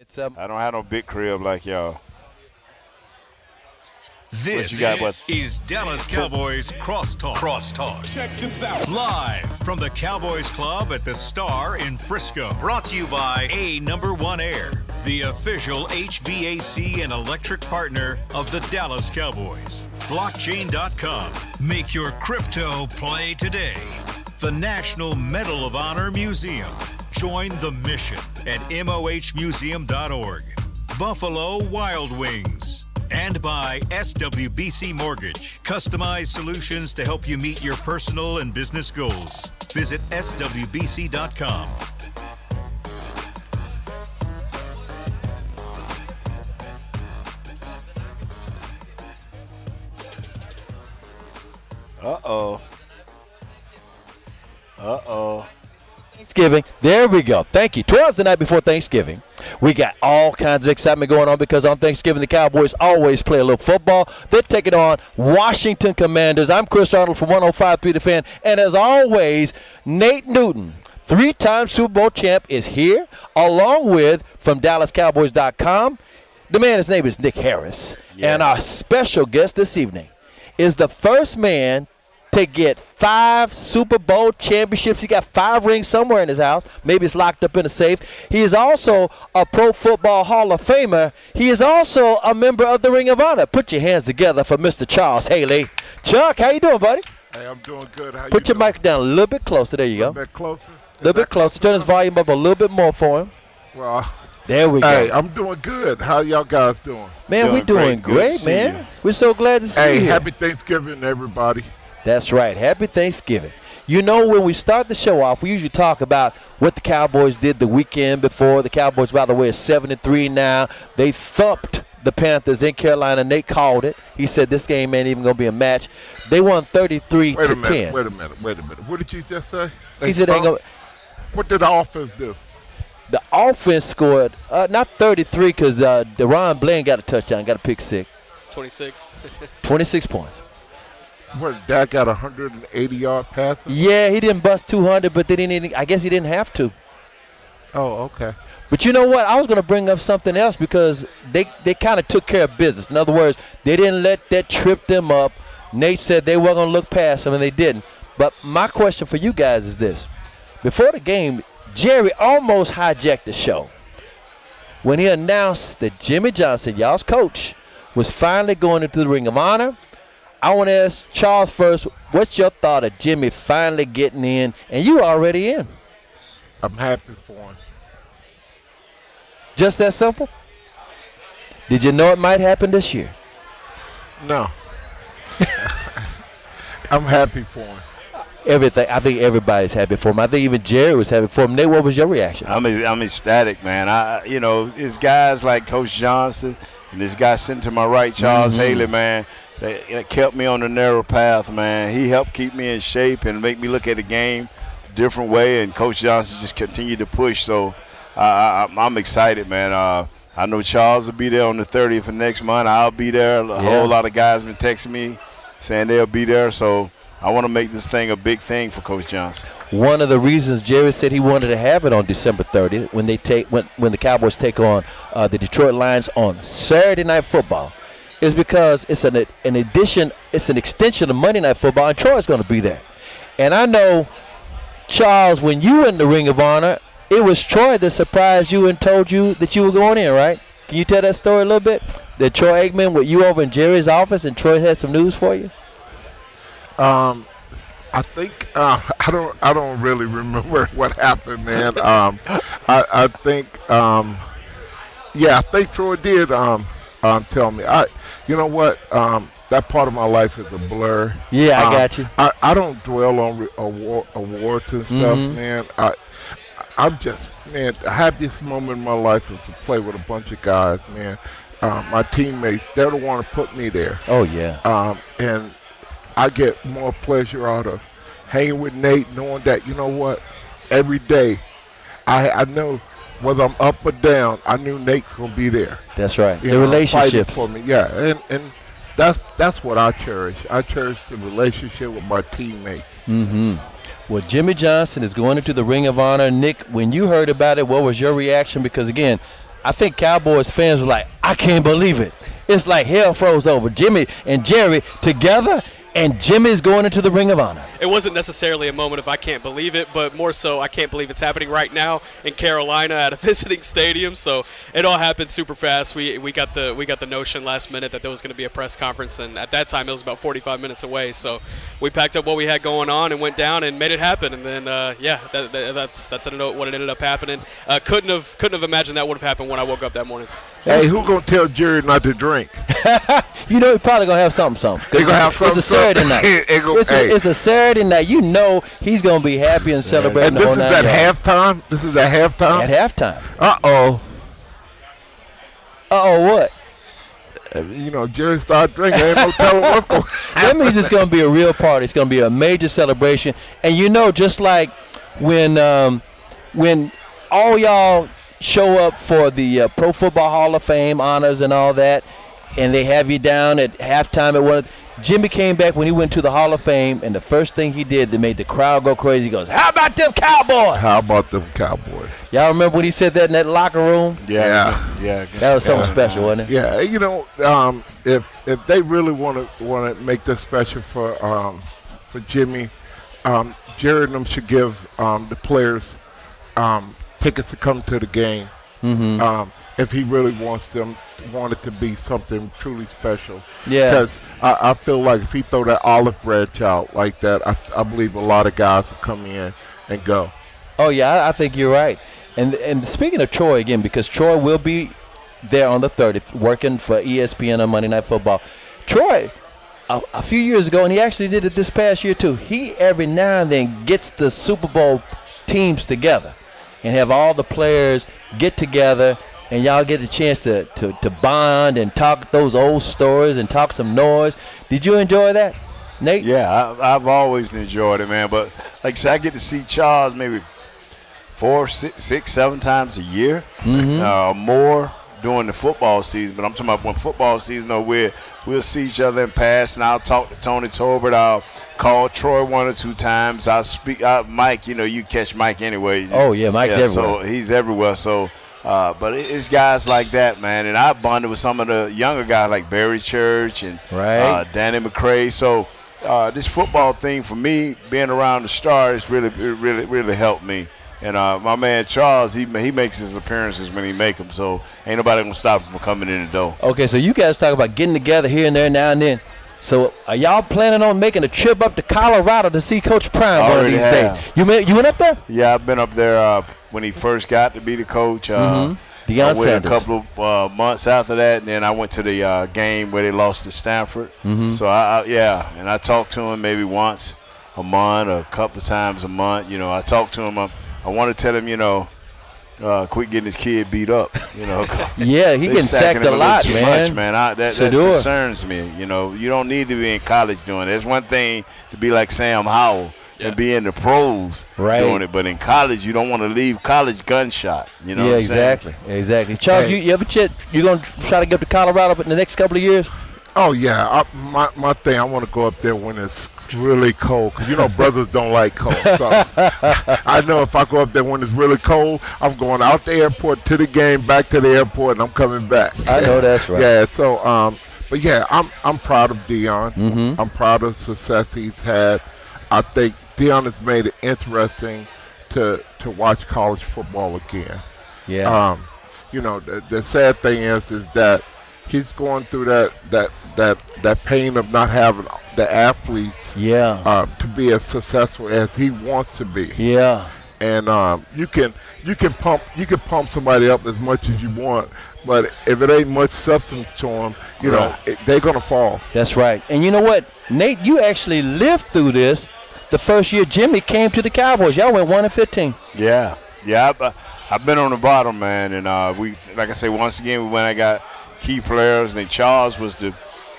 It's um, I don't have no big crib like y'all. This got, bud? is Dallas Cowboys Crosstalk. Crosstalk. Check this out. Live from the Cowboys Club at the Star in Frisco. Brought to you by A Number One Air, the official HVAC and electric partner of the Dallas Cowboys. Blockchain.com. Make your crypto play today. The National Medal of Honor Museum. Join the mission at MOHmuseum.org. Buffalo Wild Wings. And by SWBC Mortgage. Customized solutions to help you meet your personal and business goals. Visit SWBC.com. Uh oh. Uh oh. Thanksgiving. There we go. Thank you. Towards the night before Thanksgiving, we got all kinds of excitement going on because on Thanksgiving, the Cowboys always play a little football. They're taking on Washington Commanders. I'm Chris Arnold from 105.3 The Fan. And as always, Nate Newton, three time Super Bowl champ, is here, along with from DallasCowboys.com. The man, his name is Nick Harris. Yeah. And our special guest this evening is the first man to get five Super Bowl championships. He got five rings somewhere in his house. Maybe it's locked up in a safe. He is also a Pro Football Hall of Famer. He is also a member of the Ring of Honor. Put your hands together for Mr. Charles Haley. Chuck, how you doing, buddy? Hey, I'm doing good. How Put you your mic down a little bit closer. There you go. A go. bit closer. A little bit closer. Turn his volume up a little bit more for him. Well, There we go. hey, I'm doing good. How y'all guys doing? man, we're doing doing great. Great, man. you. We're so glad to see Hey, you. here. happy Thanksgiving, everybody. That's right. Happy Thanksgiving. You know, when we start the show off, we usually talk about what the Cowboys did the weekend before. The Cowboys, by the way, are seven and three now. They thumped the Panthers in Carolina. Nate called it. He said this game ain't even going to be a match. They won 33 Wait to minute. 10. Wait a minute. Wait a minute. What did you just say? he said ain't gonna, What did the offense do? the offense scored uh, not 33 because uh, DaRon Bland got a touchdown, got a pick six, 26. 26 points. What? Dak got a 180 yard pass. Yeah, he didn't bust 200, but they didn't. I guess he didn't have to. Oh, okay. But you know what? I was going to bring up something else because they, they kind of took care of business. In other words, they didn't let that trip them up. Nate said they weren't going to look past them, and they didn't. But my question for you guys is this. Before the game, Jerry almost hijacked the show when he announced that Jimmy Johnson, y'all's coach, was finally going into the Ring of Honor. I want to ask Charles first, what's your thought of Jimmy finally getting in, and you already in? I'm happy for him. Just that simple? Did you know it might happen this year? No. I'm happy for him. Everything. I think everybody's happy for him. I think even Jerry was happy for him. Nate, what was your reaction? I'm I'm ecstatic, man. I you know it's guys like Coach Johnson and this guy sitting to my right, Charles Mm-hmm. Haley, man. That, that kept me on the narrow path, man. He helped keep me in shape and make me look at the game different way. And Coach Johnson just continued to push. So I, I'm excited, man. Uh, I know Charles will be there on the 30th of next month. I'll be there. A Yeah. whole lot of guys been texting me saying they'll be there. So I want to make this thing a big thing for Coach Johnson. One of the reasons Jerry said he wanted to have it on December 30th when they take when, when the Cowboys take on uh, the Detroit Lions on Saturday Night Football is because it's an an addition, it's an extension of Monday Night Football, and Troy's going to be there. And I know, Charles, when you were in the Ring of Honor, it was Troy that surprised you and told you that you were going in, right? Can you tell that story a little bit? That Troy Aikman with you over in Jerry's office, and Troy had some news for you. Um, I think uh, I don't. I don't really remember what happened, man. Um, I, I think. Um, yeah, I think Troy did. Um, um, tell me. I. You know what? Um, that part of my life is a blur. Yeah, I Um, got you. I, I don't dwell on re- award, awards and stuff, Mhm. man. I. I'm just man. The happiest moment in my life was to play with a bunch of guys, man. Uh, my teammates. They're the one to put me there. Oh yeah. Um, and I get more pleasure out of hanging with Nate, knowing that you know what, every day, I I know whether I'm up or down, I knew Nate's gonna be there. That's right. you the know, relationships. for me, yeah, and and that's that's what I cherish. I cherish the relationship with my teammates. Mm-hmm. Well, Jimmy Johnson is going into the Ring of Honor. Nick, when you heard about it, what was your reaction? Because again, I think Cowboys fans are like, I can't believe it. It's like hell froze over. Jimmy and Jerry together, and Jimmy's going into the Ring of Honor. It wasn't necessarily a moment of I can't believe it, but more so I can't believe it's happening right now in Carolina at a visiting stadium. So it all happened super fast. We we got the we got the notion last minute that there was going to be a press conference, and at that time it was about 45 minutes away. So we packed up what we had going on and went down and made it happen. And then uh, yeah, that, that, that's that's what it ended up happening. Uh, couldn't have couldn't have imagined that would have happened when I woke up that morning. Hey, who gonna tell Jerry not to drink? you know, he probably gonna have something, something. They gonna have something. It's a Saturday night. go, it's, hey. a, it's, a, Saturday night. You know, he's gonna be happy and celebrating. And this is at halftime. This is at halftime. At halftime. Uh oh. Uh oh, what? You know, Jerry start drinking. Ain't no telling what's going. That means it's gonna be a real party. It's gonna be a major celebration. And you know, just like when um, when all y'all show up for the uh, Pro Football Hall of Fame honors and all that, and they have you down at halftime at one. Jimmy came back when he went to the Hall of Fame, and the first thing he did that made the crowd go crazy. He goes, "How about them Cowboys? How about them Cowboys?" Y'all remember when he said that in that locker room? Yeah, yeah. yeah. That was something yeah. special, wasn't it? Yeah, you know, um, if if they really want to want to make this special for um, for Jimmy, um, Jerry and them should give um, the players um, tickets to come to the game. Mm-hmm. Um, if he really wants them, want it to be something truly special. Yeah. Because I, I, feel like if he throw that olive branch out like that, I, I believe a lot of guys will come in and go. Oh yeah, I, I think you're right. And and speaking of Troy again, because Troy will be there on the 30th, working for ESPN on Monday Night Football. Troy, a, a, few years ago, and he actually did it this past year too. He every now and then gets the Super Bowl teams together and have all the players get together and y'all get a chance to, to, to bond and talk those old stories and talk some noise. Did you enjoy that, Nate? Yeah, I, have always enjoyed it, man. But like I said, I get to see Charles maybe four, six, six seven times a year, mm-hmm. uh, more during the football season. But I'm talking about when football season, though, we'll, we'll see each other in pass, and I'll talk to Tony Tolbert. I'll call Troy one or two times. I'll speak. I, Mike, you know, you catch Mike anyway. Oh yeah, Mike's yeah, everywhere. So he's everywhere. So. Uh, but it's guys like that, man. And I bonded with some of the younger guys like Barry Church and right. uh, Danny McCray. So uh, this football thing for me, being around the stars, really, really, really helped me. And uh, my man Charles, he he makes his appearances when he make them, so ain't nobody gonna stop him from coming in the door. Okay, so you guys talk about getting together here and there now and then. So are y'all planning on making a trip up to Colorado to see Coach Prime one of these have. days? You met, you went up there? Yeah, I've been up there uh, when he first got to be the coach. Uh, mm-hmm. Deion I went Sanders. a couple of uh, months after that, and then I went to the uh, game where they lost to Stanford. Mm-hmm. So I, I, yeah, and I talked to him maybe once a month, or a couple of times a month. You know, I talked to him. I, I want to tell him, you know, uh, quit getting his kid beat up. You know. yeah, he getting sacked a lot, man. Much, man. I, that, that concerns me. You know, you don't need to be in college doing it. It's one thing to be like Sam Howell yeah. and be in the pros right. doing it, but in college, you don't want to leave college gunshot. You know. Yeah, exactly, exactly. Charles, hey. you, you ever ch- you gonna try to get to Colorado in the next couple of years? Oh yeah, I, my my thing. I want to go up there when it's really cold because you know brothers don't like cold. So I know if I go up there when it's really cold, I'm going out the airport to the game, back to the airport, and I'm coming back. I know that's right. Yeah. So, um, but yeah, I'm I'm proud of Deion. Mm-hmm. I'm proud of the success he's had. I think Deion has made it interesting to to watch college football again. Yeah. Um, you know, the, the sad thing is is that he's going through that that that that pain of not having the athletes yeah. uh, to be as successful as he wants to be. Yeah. And um, you can you can pump you can pump somebody up as much as you want but if it ain't much substance to them you right. know it, they're gonna fall. That's right. And you know what? Nate you actually lived through this the first year Jimmy came to the Cowboys. Y'all went 1 and 15 yeah. Yeah I've, I've been on the bottom man and uh, we like I say once again when I got key players and Charles was the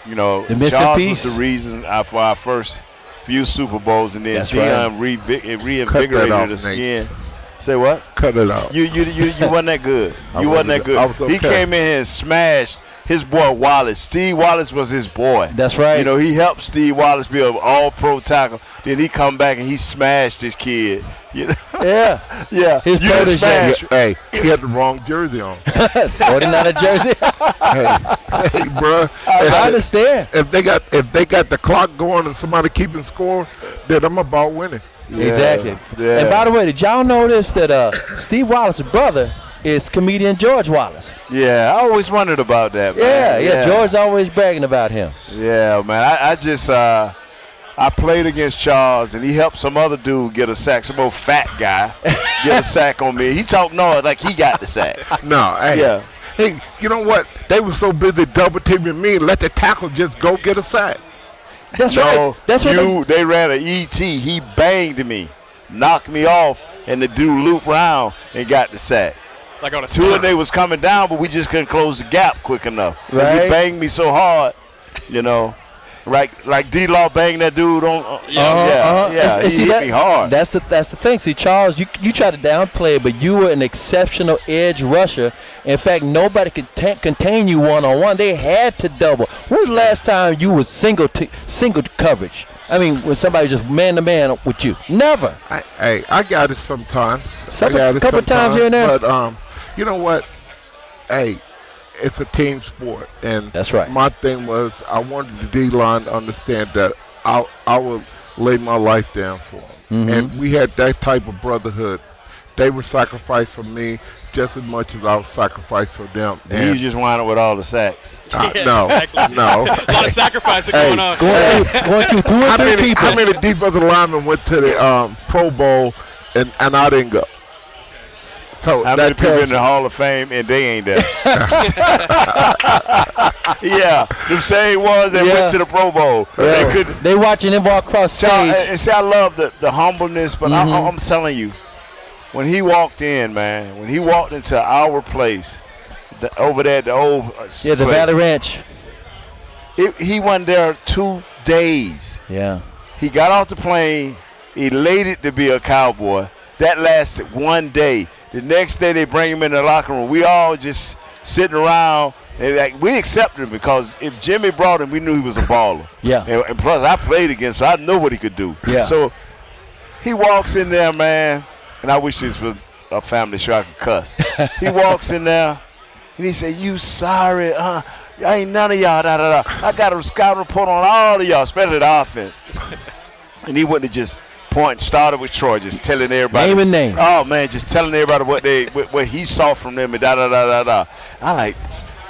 you know, the Charles piece. was the reason for our first few Super Bowls, and then That's Deion right. re- reinvigorated off, us Nate. again. Say what? Cut it out. You you you, you wasn't that good. You wasn't that good. Okay. He came in here and smashed his boy Wallace. Steve Wallace was his boy. That's right. You know, he helped Steve Wallace be an all-pro tackle. Then he come back and he smashed his kid. You know? Yeah. yeah. His you done protege. smashed- Hey, he had the wrong jersey on. 49 jersey. hey, hey, bro. I understand. If they got if they got the clock going and somebody keeping score, then I'm about winning. Exactly. Yeah. And by the way, did y'all notice that uh, Steve Wallace's brother is comedian George Wallace? Yeah, I always wondered about that. Man. Yeah, yeah. George always bragging about him. Yeah, man. I, I just uh, I played against Charles, and he helped some other dude get a sack. Some old fat guy get a sack on me. He talked no like he got the sack. No, hey, Yeah. hey, you know what? They were so busy double teaming me, let the tackle just go get a sack. That's no, right. That's what you. They ran an ET. He banged me, knocked me off, and the dude looped round and got the sack. Like on a Two and they was coming down, but we just couldn't close the gap quick enough. 'Cause Right. he banged me so hard, you know. Like like D Law banged that dude on. Uh, yeah, Uh-huh, yeah, uh-huh. yeah. And- and he see, hit that- me hard. That's the that's the thing. See, Charles, you you try to downplay it, but you were an exceptional edge rusher. In fact, nobody could ta- contain you one on one. They had to double. When was the last time you was single t- single coverage? I mean, when somebody just man to man with you? Never. I, hey, I got it sometimes. Some- I got it couple times here and there. But um, you know what? Hey, it's a team sport, and That's right. My thing was I wanted the D line to understand that I I would lay my life down for them, Mm-hmm. and we had that type of brotherhood. They were sacrificed for me just as much as I was sacrificed for them. he And was just winding with all the sacks. uh, Yeah, no, exactly. no. a lot of sacrificing Hey, going on. Going through, going through two or how three many, people. how many defensive linemen went to the um, Pro Bowl and, and I didn't go? So How many people in the Hall of Fame and they ain't there? yeah, the same ones that Yeah. went to the Pro Bowl. They could. They watching him walk across stage. and see, I love the, the humbleness, but Mm-hmm. I, I'm telling you, when he walked in, man, when he walked into our place, the, over there, at the old uh, Yeah, the place, Valley Ranch. it, he wasn't there two days. Yeah. He got off the plane, elated to be a cowboy. That lasted one day. The next day, they bring him in the locker room. We all just sitting around. And like, we accepted him because if Jimmy brought him, we knew he was a baller. Yeah. And, and plus, I played against, so I knew what he could do. Yeah. So he walks in there, man, and I wish this was a family show I could cuss. he walks in there, and he said, "You sorry? Uh, I ain't none of y'all. Da, da, da. I got a scout report on all of y'all, especially the offense." and he wouldn't have just point started with Troy, just telling everybody. Name and name. Oh man, just telling everybody what they what, what he saw from them and da da da da da. I like.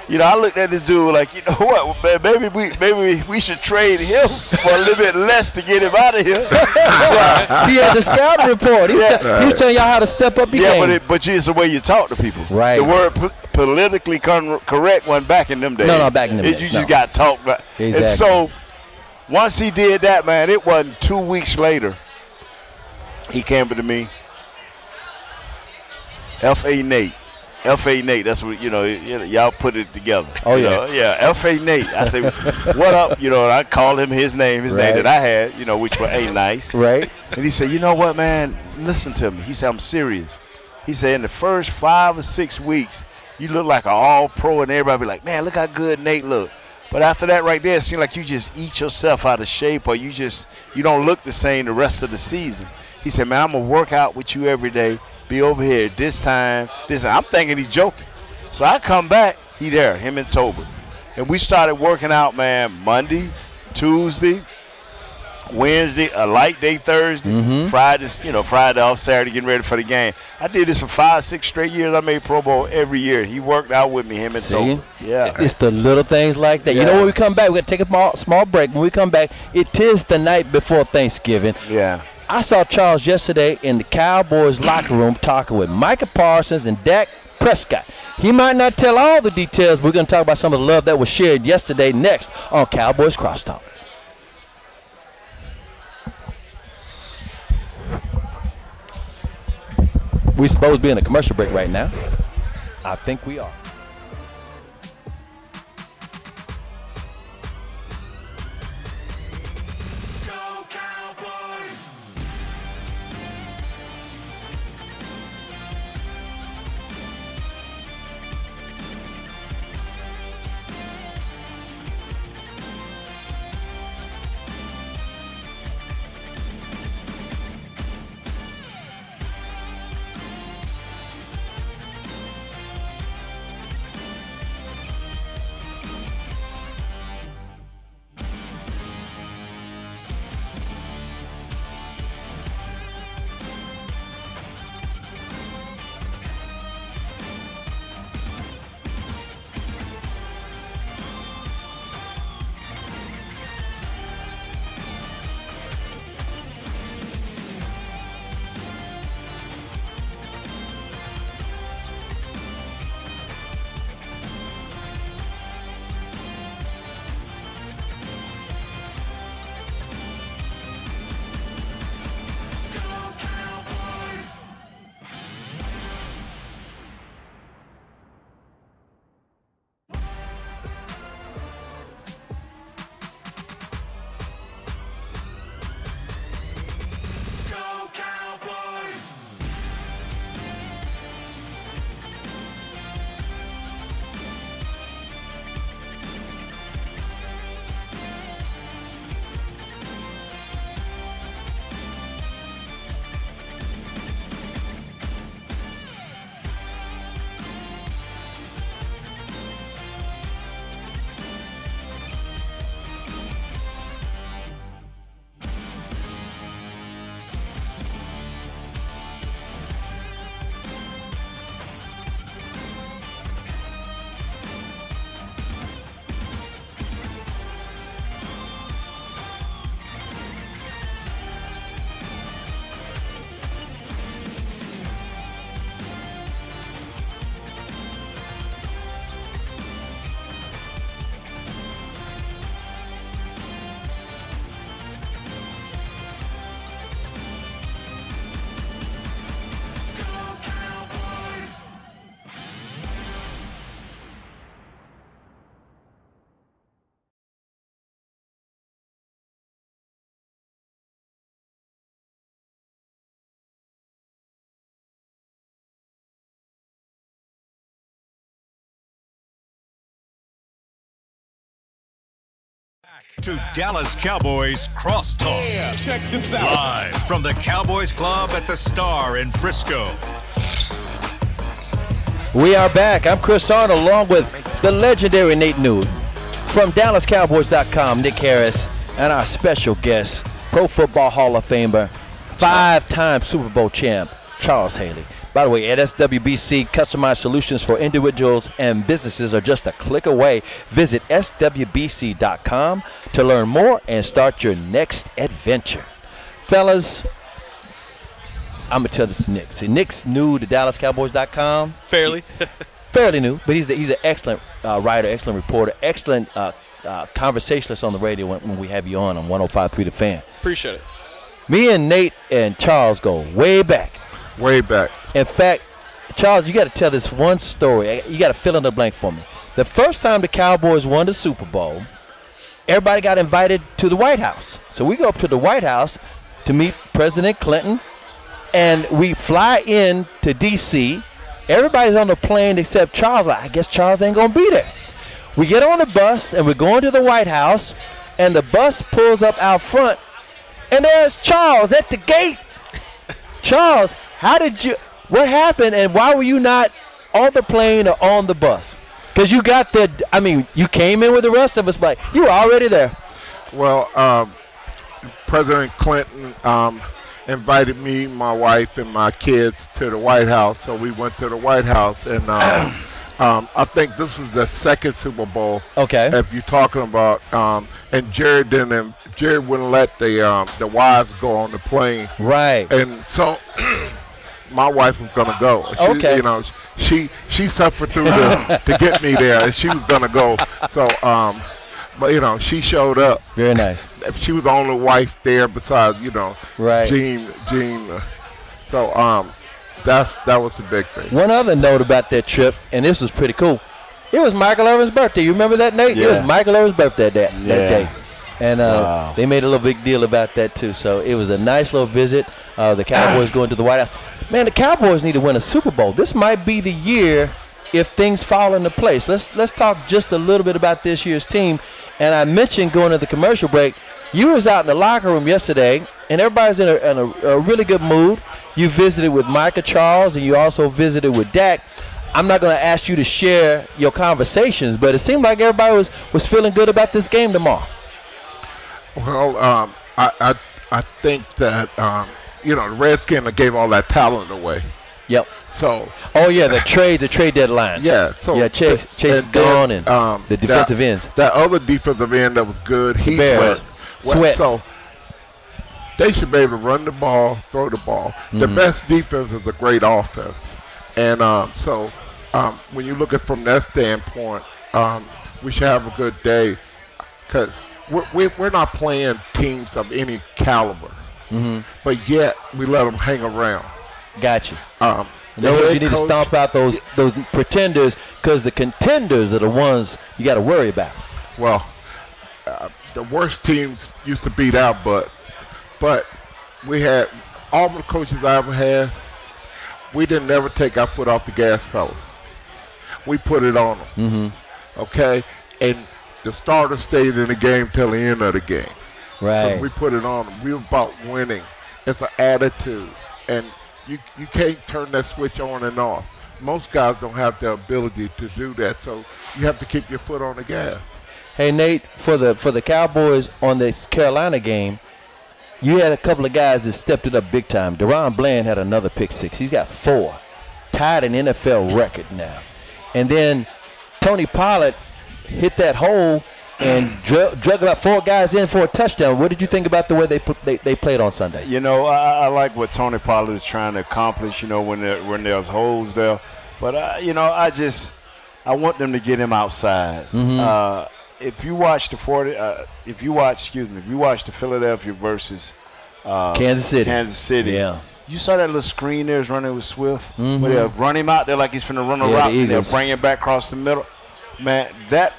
You know, I looked at this dude like, you know what, man, maybe we maybe we should trade him for a little bit less to get him out of here. he had the scouting report. He, was Yeah. tell- he was telling y'all how to step up your Yeah, game. but it, but it's the way you talk to people. Right. The word po- politically con- correct wasn't back in them days. No, no, back in them days, You just no. got talked about. And so once he did that, man, it wasn't two weeks later. He came to me. F.A. Nate. F.A. Nate. That's what you know. Y'all put it together. Oh, yeah. know? yeah. F.A. Nate. I say, what up? You know, and I called him his name, his Right. name that I had. You know, which was A nice. right? And he said, You know what, man? Listen to me. He said, I'm serious. He said, In the first five or six weeks, you look like an all pro, and everybody be like, Man, look how good Nate look. But after that, right there, it seemed like you just eat yourself out of shape, or you just you don't look the same the rest of the season. He said, "Man, I'm gonna work out with you every day. Be over here this time. This I'm thinking he's joking. So I come back, he there, him and Tobin, and we started working out, man. Monday, Tuesday, Wednesday, a light day Thursday, Mm-hmm. Friday, you know, Friday off, Saturday, getting ready for the game. I did this for five, six straight years. I made Pro Bowl every year. He worked out with me, him and? Tobin. Yeah. It's the little things like that. You know, when we come back, we're going to take a small, small break. When we come back, it is the night before Thanksgiving. Yeah. I saw Charles yesterday in the Cowboys locker room talking with Micah Parsons and Dak Prescott. He might not tell all the details, but we're going to talk about some of the love that was shared yesterday next on Cowboys Crosstalk. We supposed to be in a commercial break right now. I think we are. To Dallas Cowboys Crosstalk. Check this out. Live from the Cowboys Club at the Star in Frisco. We are back. I'm Chris Arnold along with the legendary Nate Newton from DallasCowboys.com, Nick Harris, and our special guest, Pro Football Hall of Famer, five-time Super Bowl champ, Charles Haley. By the way, at SWBC, customized solutions for individuals and businesses are just a click away. Visit SWBC.com to learn more and start your next adventure. Fellas, I'm going to tell this to Nick. See, Nick's new to DallasCowboys.com Fairly. fairly new, but he's a, he's an excellent uh, writer, excellent reporter, excellent uh, uh, conversationalist on the radio when, when we have you on on 105.3 The Fan. Appreciate it. Me and Nate and Charles go way back. Way back. In fact, Charles, you got to tell this one story. You got to fill in the blank for me. The first time the Cowboys won the Super Bowl, everybody got invited to the White House. So we go up to the White House to meet President Clinton, and we fly in to D.C. Everybody's on the plane except Charles. I guess Charles ain't gonna be there. We get on the bus and we're going to the White House, and the bus pulls up out front, and there's Charles at the gate. Charles, how did you? What happened, and why were you not on the plane or on the bus? Because you got there. I mean, you came in with the rest of us, but you were already there. Well, um, President Clinton um, invited me, my wife, and my kids to the White House. So we went to the White House, and um, um, I think this was the second Super Bowl. Okay. If you're talking about, um, and Jerry didn't, Jerry wouldn't let the um, the wives go on the plane, Right. and so my wife was gonna go. She, Okay. You know, she she suffered through the, to get me there, and she was gonna go. So, um, but you know, she showed up Very nice. she was the only wife there besides you know Right. Jean Jean. uh, So um, that's that was the big thing. One other note about that trip, and this was pretty cool. It was Michael Irvin's birthday. You remember that, Nate? Yeah. It was Yeah. Michael Irvin's birthday that, that Yeah. day. And uh, Wow. they made a little big deal about that, too. So it was a nice little visit. Uh, the Cowboys going to the White House. Man, the Cowboys need to win a Super Bowl. This might be the year if things fall into place. Let's let's talk just a little bit about this year's team. And I mentioned going to the commercial break. You was out in the locker room yesterday, and everybody's in a, in a, a really good mood. You visited with Micah Charles, and you also visited with Dak. I'm not going to ask you to share your conversations, but it seemed like everybody was, was feeling good about this game tomorrow. Well, um, I, I I think that um, you know the Redskins gave all that talent away. Yep. So Oh yeah, the trade, the trade deadline. yeah, so yeah, Chase, Chase is gone, and um, the defensive that, ends. That other defensive end that was good, he Bears. sweat. Sweat. So they should be able to run the ball, throw the ball. The Mm-hmm. best defense is a great offense, and um, so um, when you look at from that standpoint, um, we should have a good day because we're, we're, we're not playing teams of any caliber, Mm-hmm. but yet we let them hang around. Gotcha. Um, know, you need to stomp out those those pretenders because the contenders are the ones you got to worry about. well, uh, the worst teams used to beat out, but but we had all the coaches I ever had. We didn't never take our foot off the gas pedal. We put it on them. Mm-hmm. Okay, and the starter stayed in the game till the end of the game. Right. We put it on them. We were about winning. It's an attitude, and you you can't turn that switch on and off. Most guys don't have the ability to do that, so you have to keep your foot on the gas. Hey Nate, for the for the Cowboys on this Carolina game, you had a couple of guys that stepped it up big time. DaRon Bland had another pick six. He's got four, tied an NFL record now. And then Tony Pollard hit that hole and dr- drug about four guys in for a touchdown. What did you think about the way they put, they, they played on Sunday? You know, I, I like what Tony Pollard is trying to accomplish. You know, when there when there's holes there, but uh, you know, I just I want them to get him outside. Uh, if you watch the forty, uh, if you watch, excuse me, if you watch the Philadelphia versus uh, Kansas City. Kansas City, Yeah. You saw that little screen there's running with Swift, where they'll run him out there like he's finna run a Yeah, the route, and they'll bring him back across the middle. Man, that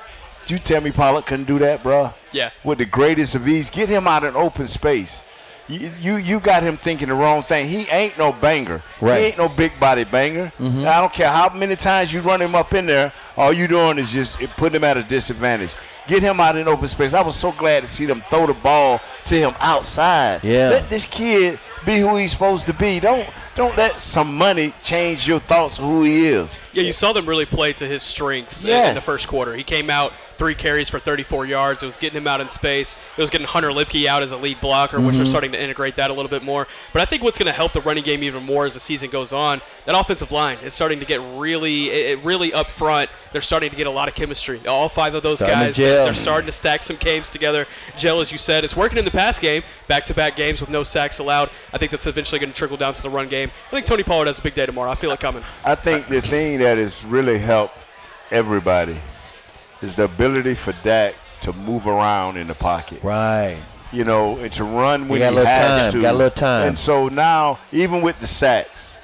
you tell me Pollard couldn't do that, bro? Yeah. with the greatest of ease. Get him out in open space. you, you you got him thinking the wrong thing. He ain't no banger. Right. He ain't no big body banger. Mm-hmm. I don't care how many times you run him up in there. All you doing is just putting him at a disadvantage. Get him out in open space. I was so glad to see them throw the ball to him outside. Yeah. Let this kid be who he's supposed to be. Don't don't let some money change your thoughts of who he is. Yeah, you saw them really play to his strengths in- in the first quarter. He came out three carries for 34 yards. It was getting him out in space. It was getting Hunter Luepke out as a lead blocker, which they're mm-hmm. starting to integrate that a little bit more. But I think what's going to help the running game even more as the season goes on, that offensive line is starting to get really, it, it really up front. They're starting to get a lot of chemistry. All five of those Starting guys, they're, they're starting to stack some games together. Gel, as you said, it's working in the pass game, back-to-back games with no sacks allowed. I think that's eventually going to trickle down to the run game. I think Tony Pollard has a big day tomorrow. I feel it coming. I think the thing that has really helped everybody is the ability for Dak to move around in the pocket. Right. You know, and to run when got a he has time, to. got a little time. And so now, even with the sacks,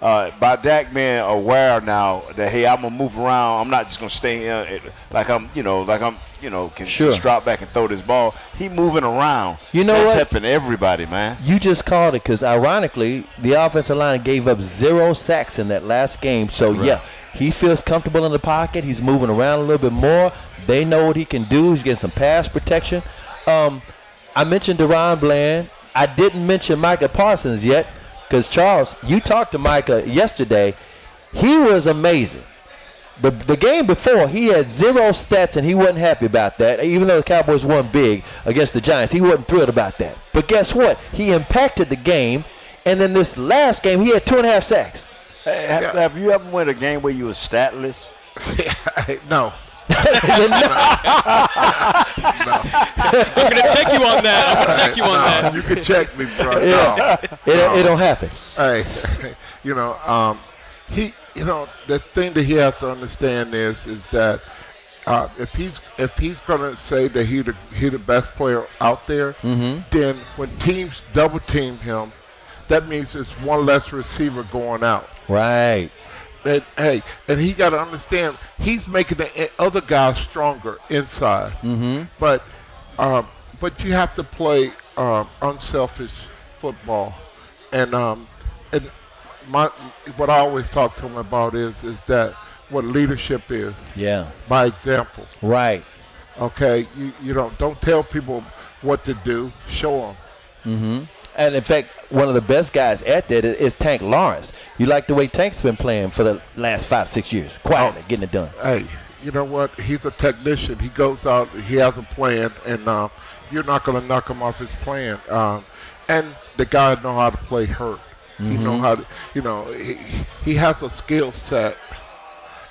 uh, by Dak being aware now that hey, I'm gonna move around. I'm not just gonna stay here like I'm, you know, like I'm, you know, can Sure. just drop back and throw this ball. He moving around. You know That's what? helping everybody, man. You just called it because, ironically, the offensive line gave up zero sacks in that last game. So, yeah, he feels comfortable in the pocket. He's moving around a little bit more. They know what he can do. He's getting some pass protection. Um, I mentioned DaRon Bland. I didn't mention Micah Parsons yet because, Charles, you talked to Micah yesterday. He was amazing. The, the game before, he had zero stats and he wasn't happy about that. Even though the Cowboys won big against the Giants, he wasn't thrilled about that. But guess what? He impacted the game. And then this last game, he had two and a half sacks. Hey, have, have you ever went a game where you were statless? no. I'm going to check you on that. I'm going to check you on that. You can check me, bro. No. Yeah. It, it don't happen. hey, you know, um, he, you know, the thing that he has to understand is, is that uh, if he's if he's gonna say that he the he the best player out there, then when teams double team him, that means it's one less receiver going out. Right. And hey, and he got to understand he's making the other guys stronger inside. Mm-hmm. But um, but you have to play um, unselfish football, and um, and my what I always talk to him about is is that what leadership is Yeah. by example. Right. Okay, you you don't don't tell people what to do. Show them. And in fact, one of the best guys at that is, Tank Lawrence. You like the way Tank's been playing for the last five, six years, quietly getting it done. hey, you know what? He's a technician. He goes out, he has a plan, and um, you're not going to knock him off his plan. Um, and the guy know how to play hurt. He know how to, you know, he, he has a skill set,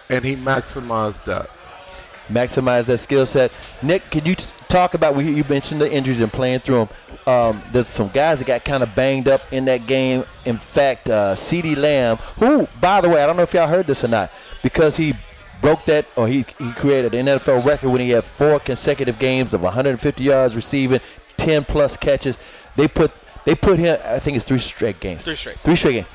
and he maximized that. Maximize that skill set. Nick, can you t- talk about? We you mentioned the injuries and playing through them. Um, there's some guys that got kind of banged up in that game. In fact, uh, CeeDee Lamb, who, by the way, I don't know if y'all heard this or not, because he broke that or he he created an NFL record when he had four consecutive games of 150 yards receiving, 10 plus catches. They put they put him. I think it's three straight games. Three straight. Three straight games.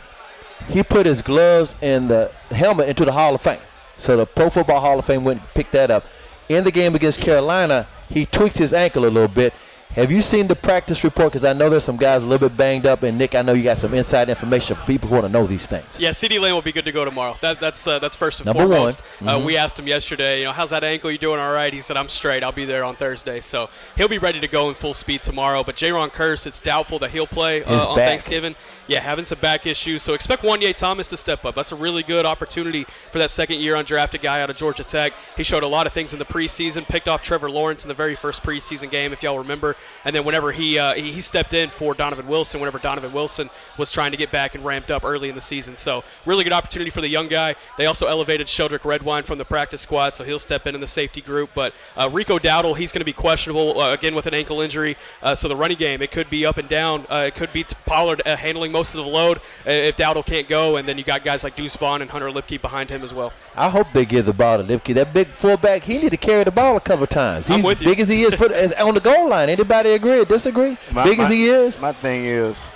He put his gloves and the helmet into the Hall of Fame. So the Pro Football Hall of Fame went and picked that up. In the game against Carolina, he tweaked his ankle a little bit. Have you seen the practice report? Because I know there's some guys a little bit banged up, and Nick, I know you got some inside information for people who want to know these things. Yeah, CeeDee Lamb will be good to go tomorrow. That, that's uh, that's first and Number one. Mm-hmm. foremost. Uh, we asked him yesterday, you know, how's that ankle? You doing all right? He said, I'm straight. I'll be there on Thursday. So he'll be ready to go in full speed tomorrow. But Jayron Kearse, it's doubtful that he'll play uh, on back. Thanksgiving. Yeah, having some back issues. So expect Juanyeh Thomas to step up. That's a really good opportunity for that second year undrafted guy out of Georgia Tech. He showed a lot of things in the preseason, picked off Trevor Lawrence in the very first preseason game, if y'all remember. And then whenever he uh, he, stepped in for Donovan Wilson, whenever Donovan Wilson was trying to get back and ramped up early in the season. So really good opportunity for the young guy. They also elevated Sheldrick Redwine from the practice squad, so he'll step in in the safety group. But uh, Rico Dowdle, he's going to be questionable uh, again with an ankle injury. Uh, so the running game, it could be up and down. Uh, it could be Pollard uh, handling most of the load uh, if Dowdle can't go, and then you got guys like Deuce Vaughn and Hunter Luepke behind him as well. I hope they give the ball to Luepke. That big fullback, he need to carry the ball a couple times. I'm He's with you. big as he is, put as on the goal line. Anybody agree or disagree? My- big as he is. My thing is,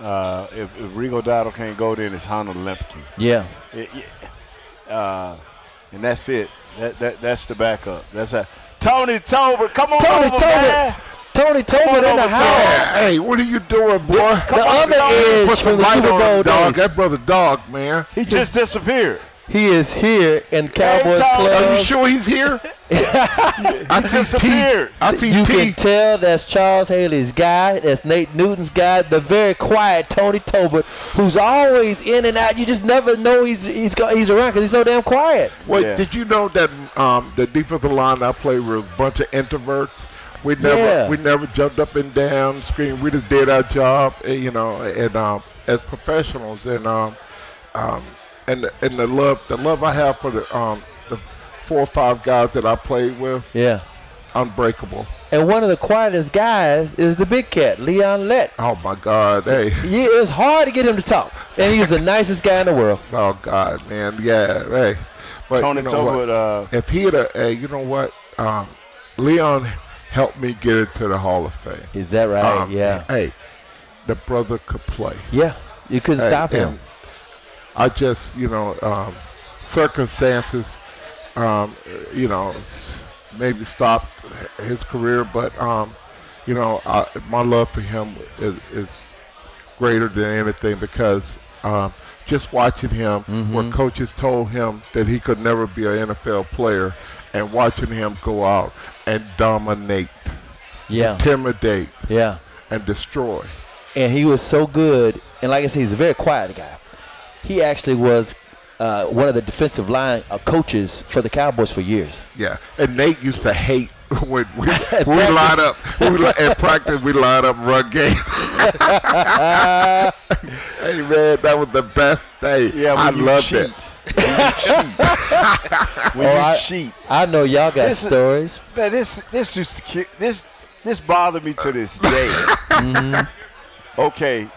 uh, if, if Rico Dowdle can't go, then it's Hunter Luepke. Yeah. It- yeah. uh, and that's it. That, that that's the backup. That's a Tony Tolbert. Come on Tony over, Tolbert. man. Tony Tolbert in the house. Hey, what are you doing, boy? The other Put edge some from the Super Bowl dog. That brother dog, man. He just disappeared. He is here in Cowboys Tom, Are you sure he's here? I see T. disappeared. I see You T. can tell that's Charles Haley's guy. That's Nate Newton's guy. The very quiet Tony Tolbert, who's always in and out. You just never know he's he's go, he's around because he's so damn quiet. Well, Yeah. did you know that um, the defensive line I play with a bunch of introverts? We never Yeah. we never jumped up and down, screamed. We just did our job, eh, you know, and um, as professionals, and um, um, and the, and the love the love I have for the um, the four or five guys that I played with, Yeah. unbreakable. And one of the quietest guys is the big cat, Leon Lett. Oh my God, hey, Yeah, it's hard to get him to talk, and he's the nicest guy in the world. oh God, man, yeah, hey. But Tony you know what? Tolbert, uh, if he had a, hey, you know what, um, Leon helped me get into the Hall of Fame. Is that right? Um, yeah. Hey, the brother could play. Yeah. You couldn't Hey, stop him. I just, you know, um, circumstances, um, you know, maybe stopped his career, but, um, you know, I, my love for him is, is greater than anything because um, just watching him, Mm-hmm. where coaches told him that he could never be an NFL player, and watching him go out and dominate, Yeah. intimidate, Yeah. and destroy. and he was so good. And like I said, he's a very quiet guy. He actually was uh, one of the defensive line uh, coaches for the Cowboys for years. Yeah, and Nate used to hate when we, At we line up. We li- at practice, we line up run game. hey man, that was the best day. yeah, when I you loved cheat. it. When Oh, you I- cheat. I know y'all got This is- stories. Man, this this used to ki- this this bothered me to this day. Mm-hmm. Okay,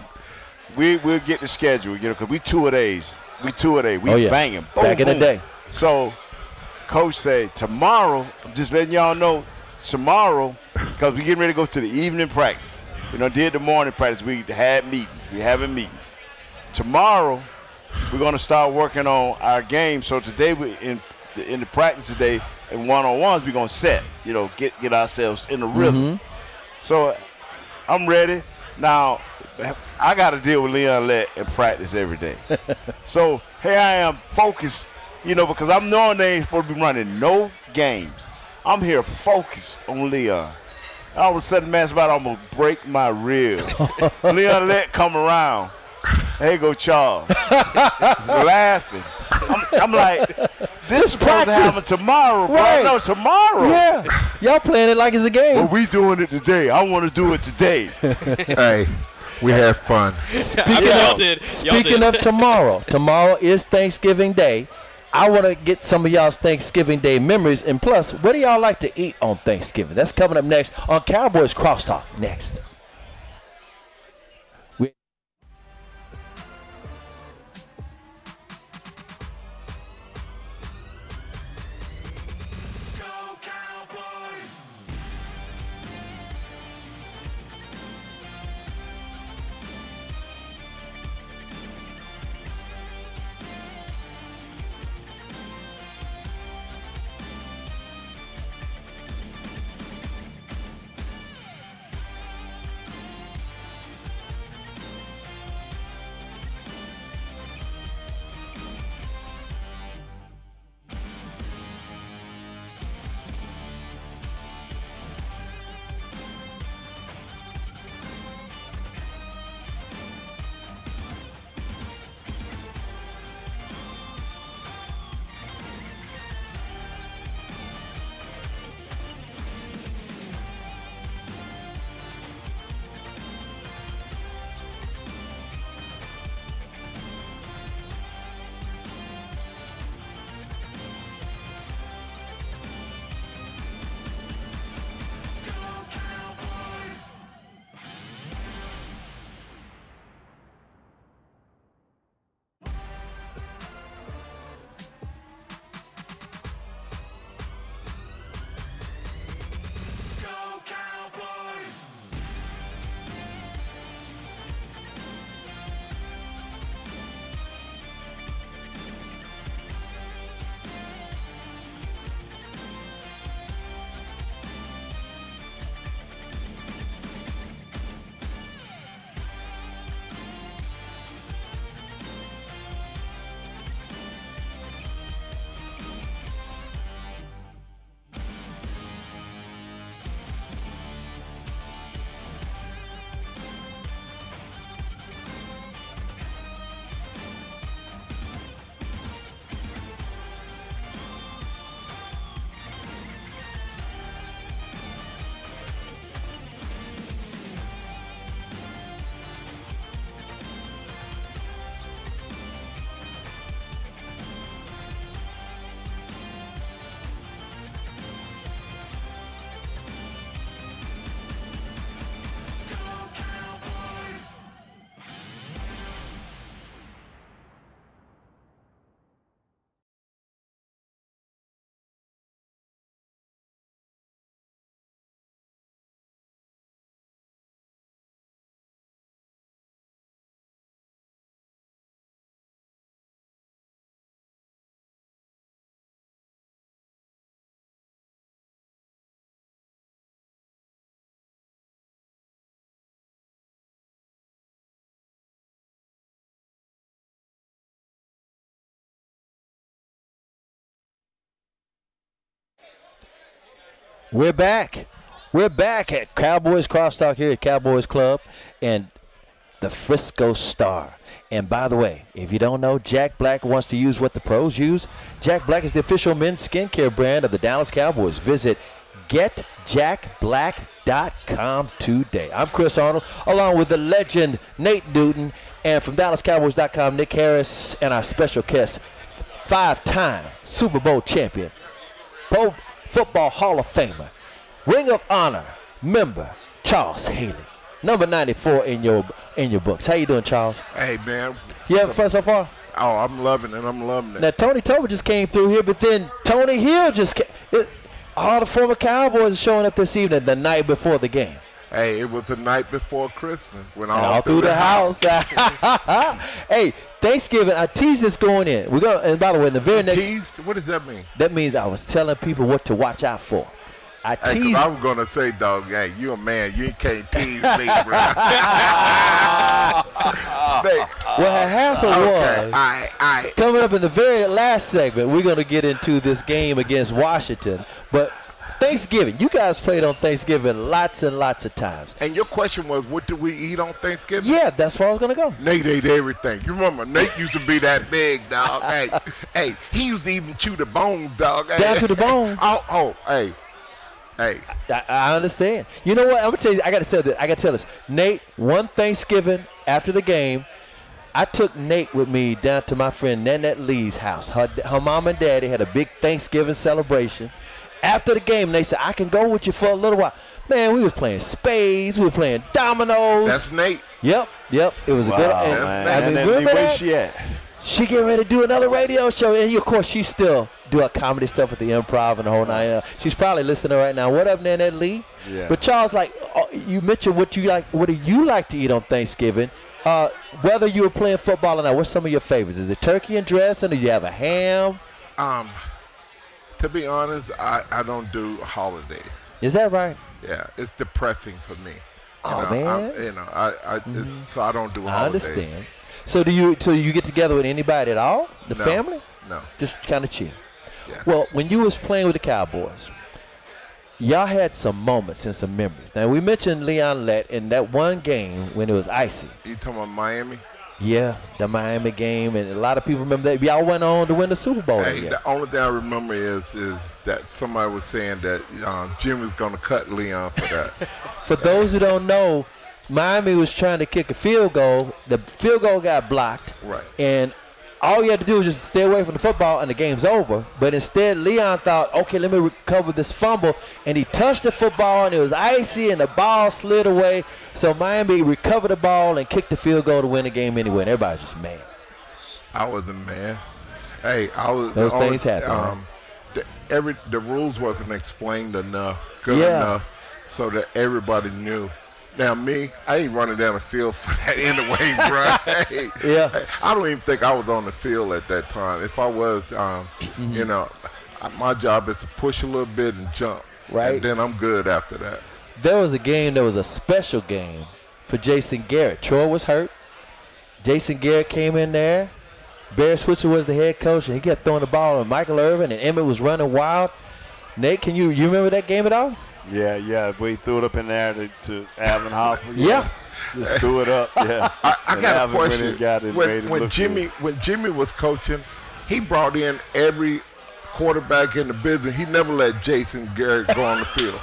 we we'll get the schedule, you know, because we two a days. We two a day. We Oh, yeah. banging. Boom, Back in the day. So, coach said tomorrow. I'm just letting y'all know tomorrow, because we're getting ready to go to the evening practice. We done did the morning practice. We had meetings. We having meetings. Tomorrow, we're gonna start working on our game. So today we in the, in the practice today and one on ones we're gonna set. You know, get get ourselves in the rhythm. Mm-hmm. So I'm ready. Now I gotta deal with Leon Lett and practice every day. so here I am focused, you know, because I'm knowing they ain't supposed to be running no games. I'm here focused on Leon. All of a sudden, man, it's about to almost break my ribs. Leon Lett come around. There go Charles. He's laughing. I'm, I'm like, this is supposed to practice. happen tomorrow, bro. Right. No, tomorrow. Yeah. Y'all playing it like it's a game. But we doing it today. I want to do it today. hey, we had fun. I mean, y'all of- did. Y'all Speaking did. of tomorrow, tomorrow is Thanksgiving Day. I want to get some of y'all's Thanksgiving Day memories. And plus, what do y'all like to eat on Thanksgiving? That's coming up next on Cowboys Crosstalk. Next. We're back. We're back at Cowboys Crosstalk here at Cowboys Club and the Frisco Star. And by the way, if you don't know, Jack Black wants to use what the pros use. Jack Black is the official men's skincare brand of the Dallas Cowboys. Visit getjackblack.com today. I'm Chris Arnold, along with the legend Nate Newton, and from DallasCowboys.com, Nick Harris, and our special guest, five-time Super Bowl champion, Pro Football Hall of Famer, Ring of Honor member Charles Haley, number 94 in your in your books. How you doing, Charles? Hey man, You having fun so far? oh I'm loving it. I'm loving it. Now Tony Tolbert just came through here, but then Tony Hill just came. It, all the former Cowboys are showing up this evening, the night before the game. Hey, it was the night before Christmas when all, all through the house. hey, Thanksgiving, I teased this going in. We're gonna, and by the way, in the very next, Teased? What does that mean? that means I was telling people what to watch out for. I Hey, teased. I was gonna say, dog, hey, you a man, you can't tease me, bro. Hey, what had happened okay, was. I, I, Coming up in the very last segment, we're going to get into this game against Washington. But Thanksgiving, you guys played on Thanksgiving lots and lots of times. and your question was, what do we eat on Thanksgiving? Yeah, that's where I was going to go. Nate ate everything. You remember Nate used to be that big, dog. hey, hey, he used to even chew the bones, dog. Hey, Down to the bone. Oh, oh, hey, hey. I, I understand. You know what? I'm gonna tell you. I gotta tell this. I gotta tell this. Nate, one Thanksgiving after the game, I took Nate with me down to my friend Nanette Lee's house. Her, her mom and daddy had a big Thanksgiving celebration. After the game, they said, "I can go with you for a little while." Man, we was playing spades. We were playing dominoes. That's Nate. Yep, yep. It was a good. Wow, And, man. I mean, and remember where that? she at? She getting ready to do another radio show, and of course she still do her comedy stuff at the Improv and the whole nine. She's probably listening right now. What up, Nanette Lee? Yeah. But Charles, like uh, you mentioned, what you like, what do you like to eat on Thanksgiving? Uh, whether you were playing football or not, what's some of your favorites? Is it turkey and dressing, or do you have a ham? Um, to be honest, I, I don't do holidays. Is that right? Yeah, it's depressing for me. You Oh, know, man. I'm- you know, I, I it's, mm-hmm. so I don't do Holidays. I understand. So do you? So you get together with anybody at all? The No. family? No. Just kind of chill. Yeah. Well, when you was playing with the Cowboys, y'all had some moments and some memories. Now we mentioned Leon Lett in that one game when it was icy. You talking about Miami? Yeah, the Miami game, and a lot of people remember that. Y'all went on to win the Super Bowl. Hey, the only thing I remember is is that somebody was saying that um, Jim was going to cut Leon for that. For those who don't know, Miami was trying to kick a field goal. The field goal got blocked. Right. And all you had to do was just stay away from the football and the game's over. But instead, Leon thought, okay, let me recover this fumble. And he touched the football and it was icy and the ball slid away. So Miami recovered the ball and kicked the field goal to win the game anyway. And everybody was just mad. I wasn't man. Hey, I was. Those only- things happen. Um, the, every the rules wasn't explained enough, good Yeah. enough, so that everybody knew. Now me, I ain't running down the field for that anyway, bro. Yeah. I don't even think I was on the field at that time. If I was, um, Mm-hmm. you know, my job is to push a little bit and jump, Right. And then I'm good after that. There was a game that was a special game for Jason Garrett. Troy was hurt. Jason Garrett came in there. Barry Switzer was the head coach, and he kept throwing the ball. And Michael Irvin and Emmitt was running wild. Nate, can you you remember that game at all? Yeah, yeah. We threw it up in there to, to Alvin Harper. Yeah. Just threw it up. Yeah. I, I And got a Alvin went question. and got it, made when when Jimmy good. when Jimmy was coaching, he brought in every quarterback in the business. He never let Jason Garrett go on the field.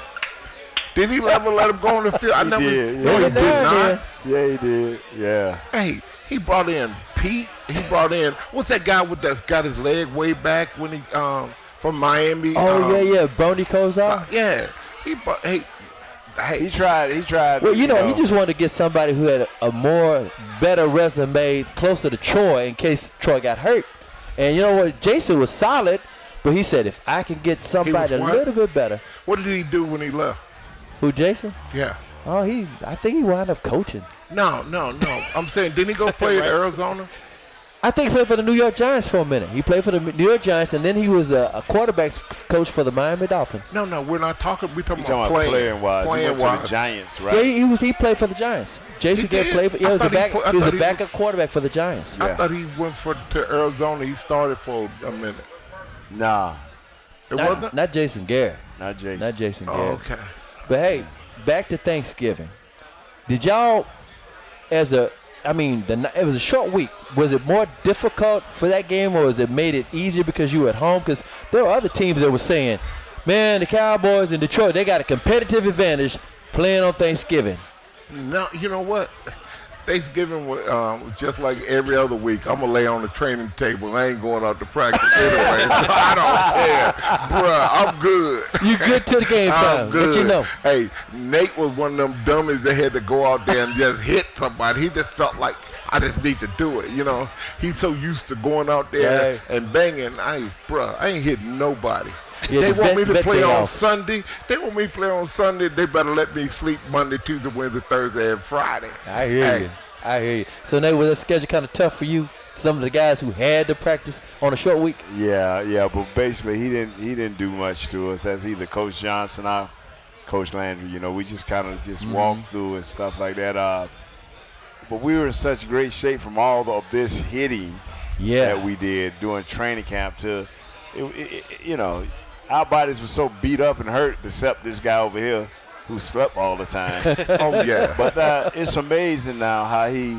Did he ever let him go on the field? I He never. did, No, he yeah. did Yeah, not. Yeah, he did. Yeah. Hey, he brought in Pete. He brought in what's that guy with that got his leg way back when he um from Miami? Oh um, yeah, yeah, Bernie Kosar. uh, yeah. He brought. Hey, hey. He tried. He tried. Well, you know, he just wanted to get somebody who had a, a more better resume closer to Troy in case Troy got hurt. And you know what? Jason was solid, but he said if I can get somebody a little bit better. What did he do when he left? Who, Jason? Yeah. Oh, he. I think he wound up coaching. No, no, no. I'm saying, didn't he go play at Arizona? I think he played for the New York Giants for a minute. He played for the New York Giants, and then he was a, a quarterbacks coach for the Miami Dolphins. No, no, we're not talking. We're talking, You talking about about playing, playing wise. He Playing went to the wise. Giants, Yeah, right? he, he was. He played for the Giants. Jason He Garrett played for. Yeah, he was a thought he back. he was a he backup quarterback for the Giants. I thought he went for to Arizona. He started for a minute. Nah. It Not, wasn't. not Jason Garrett. not Jason. Not Jason Oh, Garrett. okay. But hey, back to Thanksgiving. Did y'all, as a, I mean, the, it was a short week. Was it more difficult for that game, or was it made it easier because you were at home? Because there were other teams that were saying, "Man, the Cowboys in Detroit, they got a competitive advantage playing on Thanksgiving." No, you know what? Thanksgiving um, was just like every other week. I'm gonna lay on the training table. I ain't going out to practice anyway. so I don't care, bruh. I'm good. You good to the game time? I'm good. You know? Hey, Nate was one of them dummies that had to go out there and just hit somebody. He just felt like I just need to do it. You know, he's so used to going out there Right. and banging. I, bruh, I ain't hitting nobody. Yeah, they the want vet- me to play on off. Sunday. They want me to play on Sunday. They better let me sleep Monday, Tuesday, Wednesday, Thursday, and Friday. I hear Hey, you. I hear you. So, Nate, was that schedule kind of tough for you? Some of the guys who had to practice on a short week. Yeah, yeah, but basically he didn't he didn't do much to us. That's either Coach Johnson or Coach Landry. You know, we just kind of just walked through and stuff like that. Uh, but we were in such great shape from all of this hitting Yeah. that we did during training camp. To it, it, it- you know, our bodies were so beat up and hurt, except this guy over here who slept all the time. Oh yeah. But uh, it's amazing now how he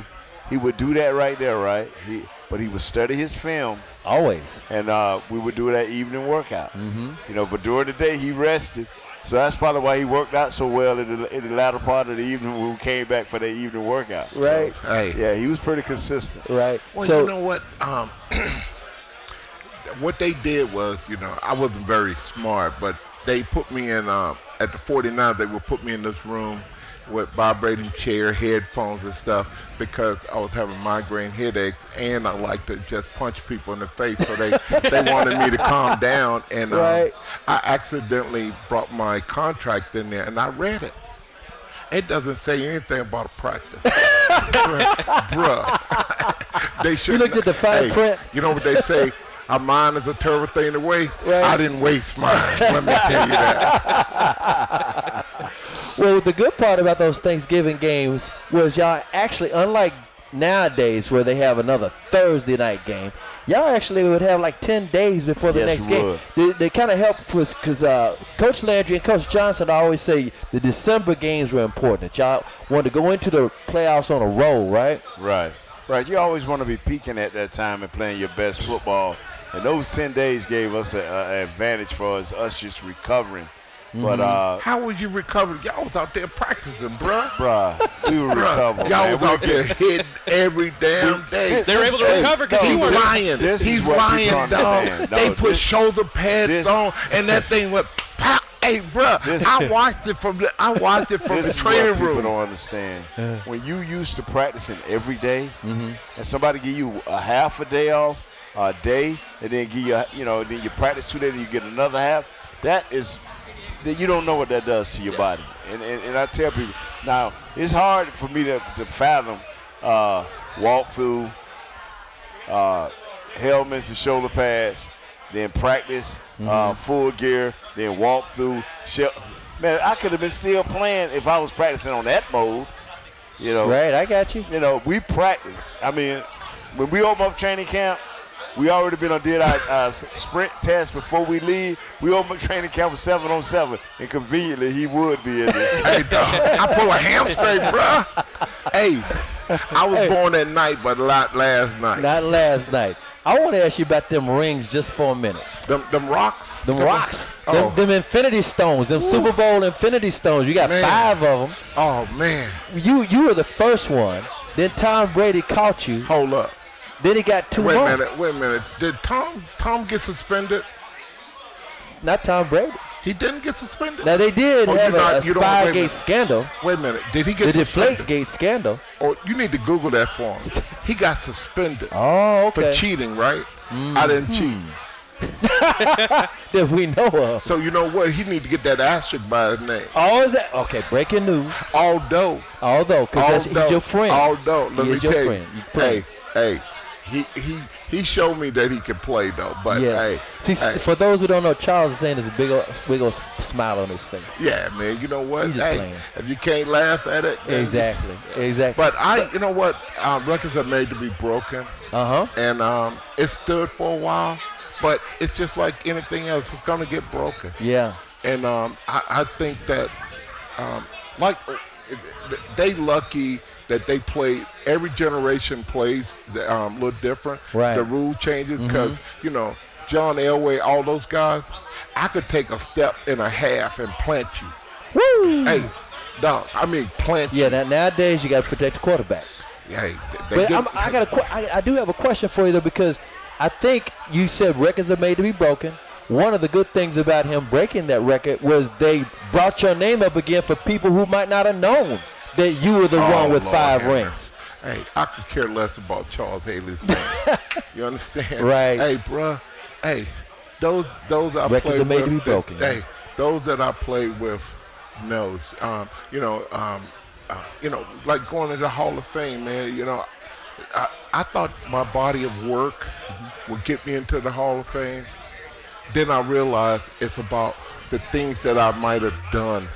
he would do that right there, right? He but he would study his film Always. and uh, we would do that evening workout. Mm-hmm. You know, but during the day he rested, so that's probably why he worked out so well in the, in the latter part of the evening when we came back for the evening workout. So, Right. hey. yeah, he was pretty consistent. Right. Well, so, you know what? Um, what they did was, you know, I wasn't very smart, but they put me in um, at the 49. They would put me in this room with vibrating chair, headphones, and stuff because I was having migraine headaches and I like to just punch people in the face. So they they wanted me to calm down, and um, Right. I accidentally brought my contract in there and I read it. It doesn't say anything about a practice. Bruh. they should You looked at the fine print? You know what they say? A mind is a terrible thing to waste. Right. I didn't waste mine. Let me tell you that. well, the good part about those Thanksgiving games was y'all actually, unlike nowadays where they have another Thursday night game, y'all actually would have like 10 days before the Yes, next we game. would. They, they kind of helped because uh, Coach Landry and Coach Johnson always say the December games were important. Y'all wanted to go into the playoffs on a roll, right? Right. Right. You always want to be peaking at that time and playing your best football. And those 10 days gave us an advantage for us, us just recovering. But, mm-hmm. uh, How was you recovering? Y'all was out there practicing, bruh. bruh, we were recovering. y'all man. was We out were there hitting every damn day. They were able to Hey, recover 'cause He's you weren't. lying. This He's what lying, dog. understand. They put this- shoulder pads this- on, and that thing went pop. Hey, bruh, This- I watched it from the I watched it from this the is what training people room. don't understand. Uh-huh. when you used to practicing every day, mm-hmm. and somebody give you a half a day off, a day, and then give you, you know, then you practice two days, and you get another half. That is, that you don't know what that does to your body. And and, and I tell people now, it's hard for me to, to fathom uh, walk through uh, helmets and shoulder pads, then practice uh, full gear, then walk through. Man, I could have been still playing if I was practicing on that mode. You know, Right, I got you. you know, we practice. I mean, when we open up training camp, we already been on did our uh, sprint test before we leave. We open training camp with seven on seven, and conveniently he would be in there. Hey, dog, I pull a hamstring, bruh. Hey, I was born at night, but not last night. Not last night. I want to ask you about them rings just for a minute. Them, them rocks. Them rocks. Oh, Them, them Infinity Stones. Them Super Bowl Infinity Stones. You got Man. five of them. oh man. You you were the first one. Then Tom Brady caught you. Hold up. Then he got two Wait more. a minute. Wait a minute. Did Tom Tom get suspended? Not Tom Brady. He didn't get suspended. Now they did Oh, have a, not- a you don't- wait a Spygate minute. scandal. Wait a minute. Did he The get suspended? Deflategate scandal. Oh, you need to Google that for him. He got suspended Oh, for cheating, right? Mm. I didn't hmm. cheat. That we know of. So you know what? He need to get that asterisk by his name. Oh, is that okay? Breaking news. Although, Although, because he's your friend. Although, let He me tell friend. you, You hey, hey, he he he showed me that he can play though. But yes. hey, See, hey, for those who don't know, Charles is saying there's a big, old, big old smile on his face. yeah, man. You know what? Hey, playing. if you can't laugh at it, Exactly. Exactly. But I, you know what? Um, records are made to be broken, uh huh. and um, it stood for a while. But it's just like anything else; it's gonna get broken. Yeah. and um, I, I think that um, like they lucky that they play. Every generation plays um, a little different. Right. The rule changes because you know John Elway, all those guys. I could take a step and a half and plant you. Woo! Hey, dog. I mean plant. You. Yeah, now, nowadays you got to protect the quarterback. You. Hey, But I got a, I, I do have a question for you though because I think you said records are made to be broken. One of the good things about him breaking that record was they brought your name up again for people who might not have known that you were the Oh, one with Lord five have rings. Hey, I could care less about Charles Haley's name. you understand? Right. Hey, bruh. Hey, those those I Records play are made with. that- broken, Hey, man. those that I play with knows. Um, you know, um, uh, you know, like going to the Hall of Fame, man. You know, I, I thought my body of work would get me into the Hall of Fame. Then I realized it's about the things that I might have done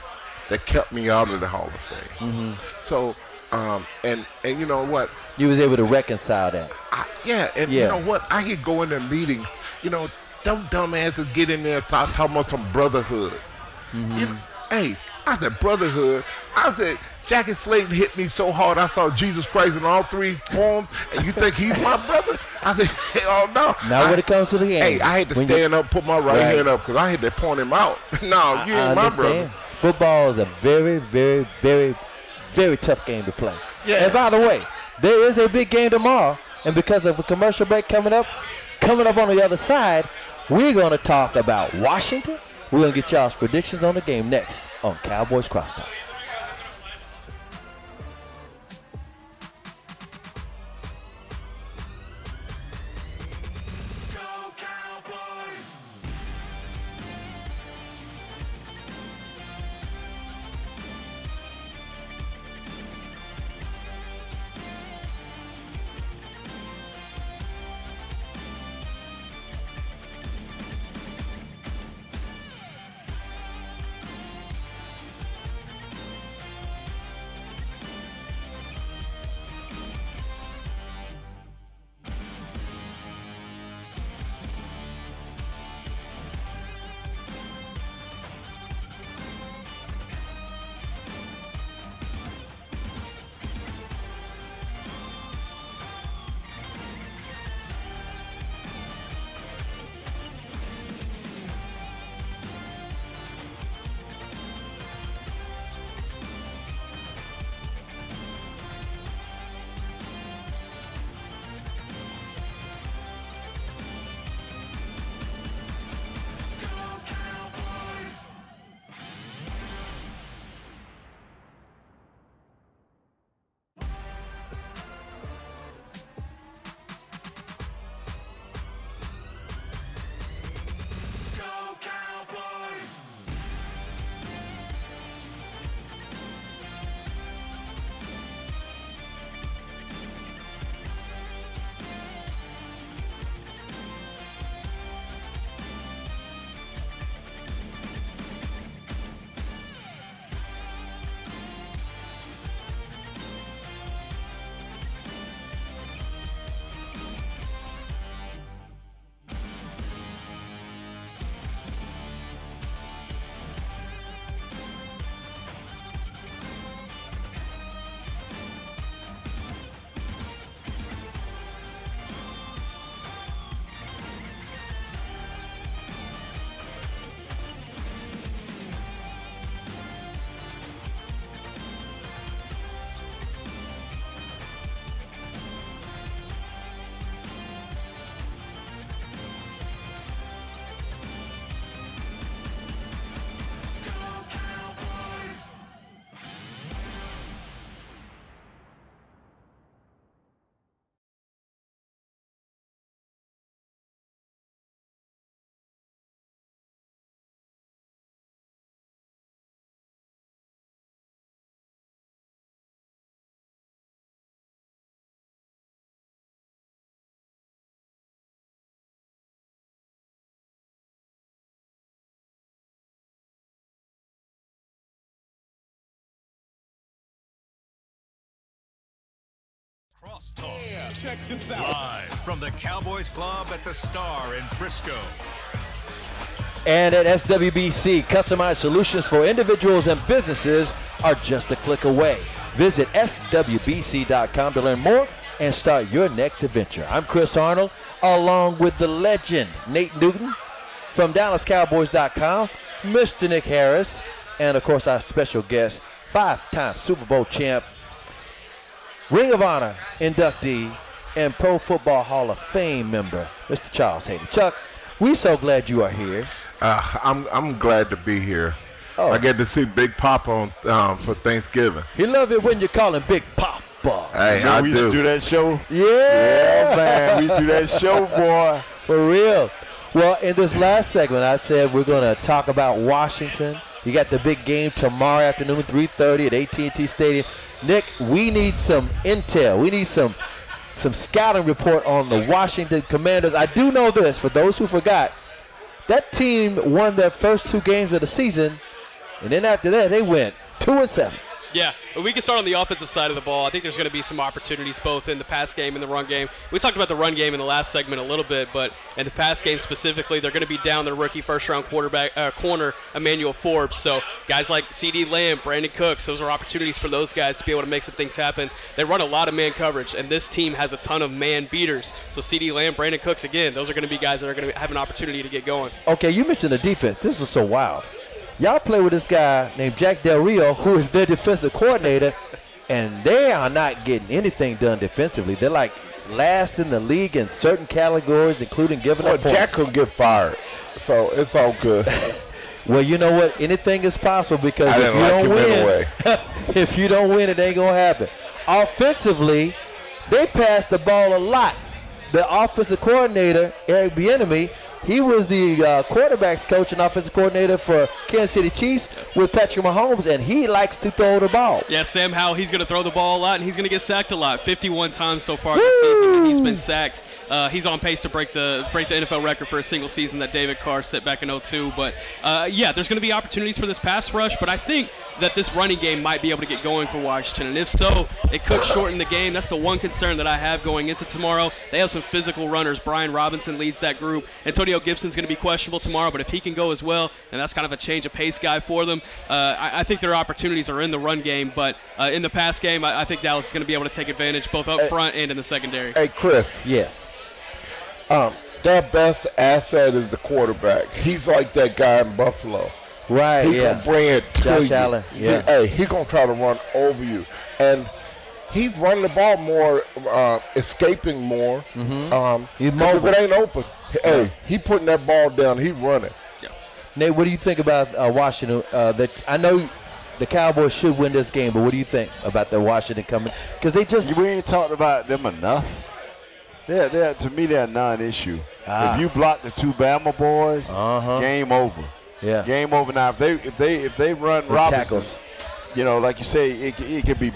that kept me out of the Hall of Fame. Mm-hmm. So, um, and and you know what? You was able to reconcile that. I, yeah, and Yeah. you know what? I could go into meetings. You know, them dumbasses get in there and talk, talking about some brotherhood. Mm-hmm. You know, hey, I said brotherhood. I said Jackie Slater hit me so hard I saw Jesus Christ in all three forms, and you think he's my brother? I said, hell no. Now I- when it comes to the game, Hey, I had to when you- stand up, put my right, Right. hand up, because I had to point him out. no, you I ain't my brother. Football is a very, very, very, very tough game to play. Yeah. And by the way, there is a big game tomorrow, and because of a commercial break coming up, coming up on the other side, we're going to talk about Washington. We're going to get y'all's predictions on the game next on Cowboys Crosstalk. Crosstalk. Check this out. Live from the Cowboys Club at the Star in Frisco. And at SWBC, customized solutions for individuals and businesses are just a click away. Visit SWBC.com to learn more and start your next adventure. I'm Chris Arnold, along with the legend, Nate Newton, from DallasCowboys.com, Mr. Nick Harris, and of course, our special guest, five time Super Bowl champ, Ring of Honor inductee, and Pro Football Hall of Fame member, Mr. Charles Haley. Chuck, we're so glad you are here. Uh, I'm I'm glad to be here. Oh. I get to see Big Papa on um, for Thanksgiving. He love it when you call him Big Papa. Hey, So I we used to do. do that show. Yeah, Yeah, man. We do that show, boy. for real. Well, in this last segment, I said we're going to talk about Washington. You got the big game tomorrow afternoon, 3:30 at AT&T Stadium. Nick, we need some intel. We need some some scouting report on the Washington Commanders. I do know this for those who forgot. That team won their first two games of the season, and then after that they went two and seven. Yeah, we can start on the offensive side of the ball. I think there's going to be some opportunities both in the pass game and the run game. We talked about the run game in the last segment a little bit, but in the pass game specifically, they're going to be down their rookie first-round quarterback uh, corner Emmanuel Forbes. So guys like CeeDee Lamb, Brandin Cooks, those are opportunities for those guys to be able to make some things happen. They run a lot of man coverage, and this team has a ton of man beaters. So CeeDee Lamb, Brandin Cooks, again, those are going to be guys that are going to have an opportunity to get going. Okay, you mentioned the defense. This was so wild. Y'all play with this guy named Jack Del Rio, who is their defensive coordinator, and they are not getting anything done defensively. They're like last in the league in certain categories, including giving Well, up oh, points. Jack will get fired, so it's all good. well, you know what? Anything is possible because I if you like don't win, if you don't win, it ain't gonna happen. Offensively, they passed the ball a lot. The offensive coordinator, Eric Bieniemy, he was the uh, quarterbacks coach and offensive coordinator for Kansas City Chiefs with Patrick Mahomes, and he likes to throw the ball. Yeah, Sam Howell, he's going to throw the ball a lot, and he's going to get sacked a lot. 51 times so far this season, he's been sacked. Uh, he's on pace to break the break the NFL record for a single season that David Carr set back in 02. But uh, yeah, there's going to be opportunities for this pass rush, but I think that this running game might be able to get going for Washington, and if so, it could shorten the game. That's the one concern that I have going into tomorrow. They have some physical runners. Brian Robinson leads that group. Antonio Gibson's going to be questionable tomorrow, but if he can go as well, and that's kind of a change of pace guy for them, uh, I, I think their opportunities are in the run game, but uh, in the pass game, I, I think Dallas is going to be able to take advantage both up front and in the secondary. hey, Chris, Yes. Um, their best asset is the quarterback. He's like that guy in Buffalo. Right. He yeah. gonna bring it to Josh you. Allen, He- yeah. hey, he gonna try to run over you, and he's running the ball more, uh, escaping more. Mm-hmm. Um, He's 'cause if it ain't open, hey, he putting that ball down. He running. Nate, what do you think about uh, Washington? Uh, that I know the Cowboys should win this game, but what do you think about the Washington coming? Because they just We ain't talked about them enough. They're, they're, to me, they're a non-issue. Ah. If you block the two Bama boys, Uh-huh. game over. yeah. Game over. Now, if they if they if they run Or Robinson, tackles. you know, like you say, it, it could be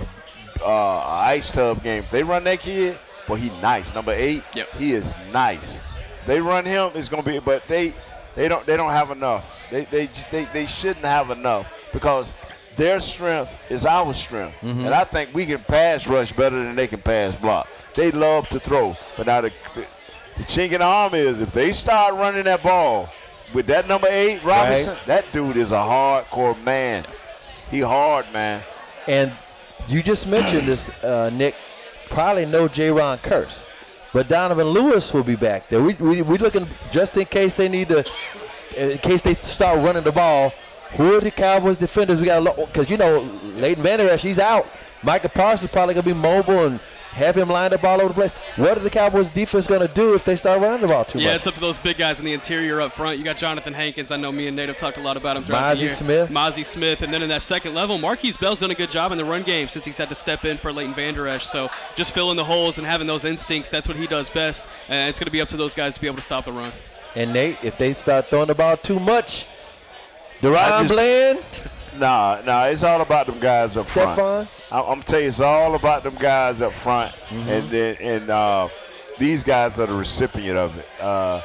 uh, a ice tub game. If they run that kid, well, he nice. Number eight, Yep. he is nice. They run him, it's gonna be, but they they don't they don't have enough. They they they, they shouldn't have enough because their strength is our strength, Mm-hmm. and I think we can pass rush better than they can pass block. They love to throw, but now the the, the chink in the arm is if they start running that ball with that number eight Robinson, that dude is a hardcore man. He hard, man. And you just mentioned this, uh, Nick. Probably no Jayron Kearse, but Donovan Lewis will be back there. We we we looking just in case they need to, in case they start running the ball. Who are the Cowboys defenders? We got a lot because you know Leighton Vander Esch, he's out. Micah Parsons is probably gonna be mobile and have him lined up all over the place. What are the Cowboys defense gonna do if they start running the ball too Yeah, much? Yeah, it's up to those big guys in the interior up front. You got Jonathan Hankins. I know me and Nate have talked a lot about him throughout the Mazi year. Smith. Mazi Smith. And then in that second level, Markquese Bell's done a good job in the run game since he's had to step in for Leighton Vander Esch. So just filling the holes and having those instincts, that's what he does best. And it's going to be up to those guys to be able to stop the run. And Nate, if they start throwing the ball too much, DaRon Bland, Nah, nah, it's all about them guys up front. Stephon. I- I'm tell you, it's all about them guys up front, and then and uh, these guys are the recipient of it. Uh,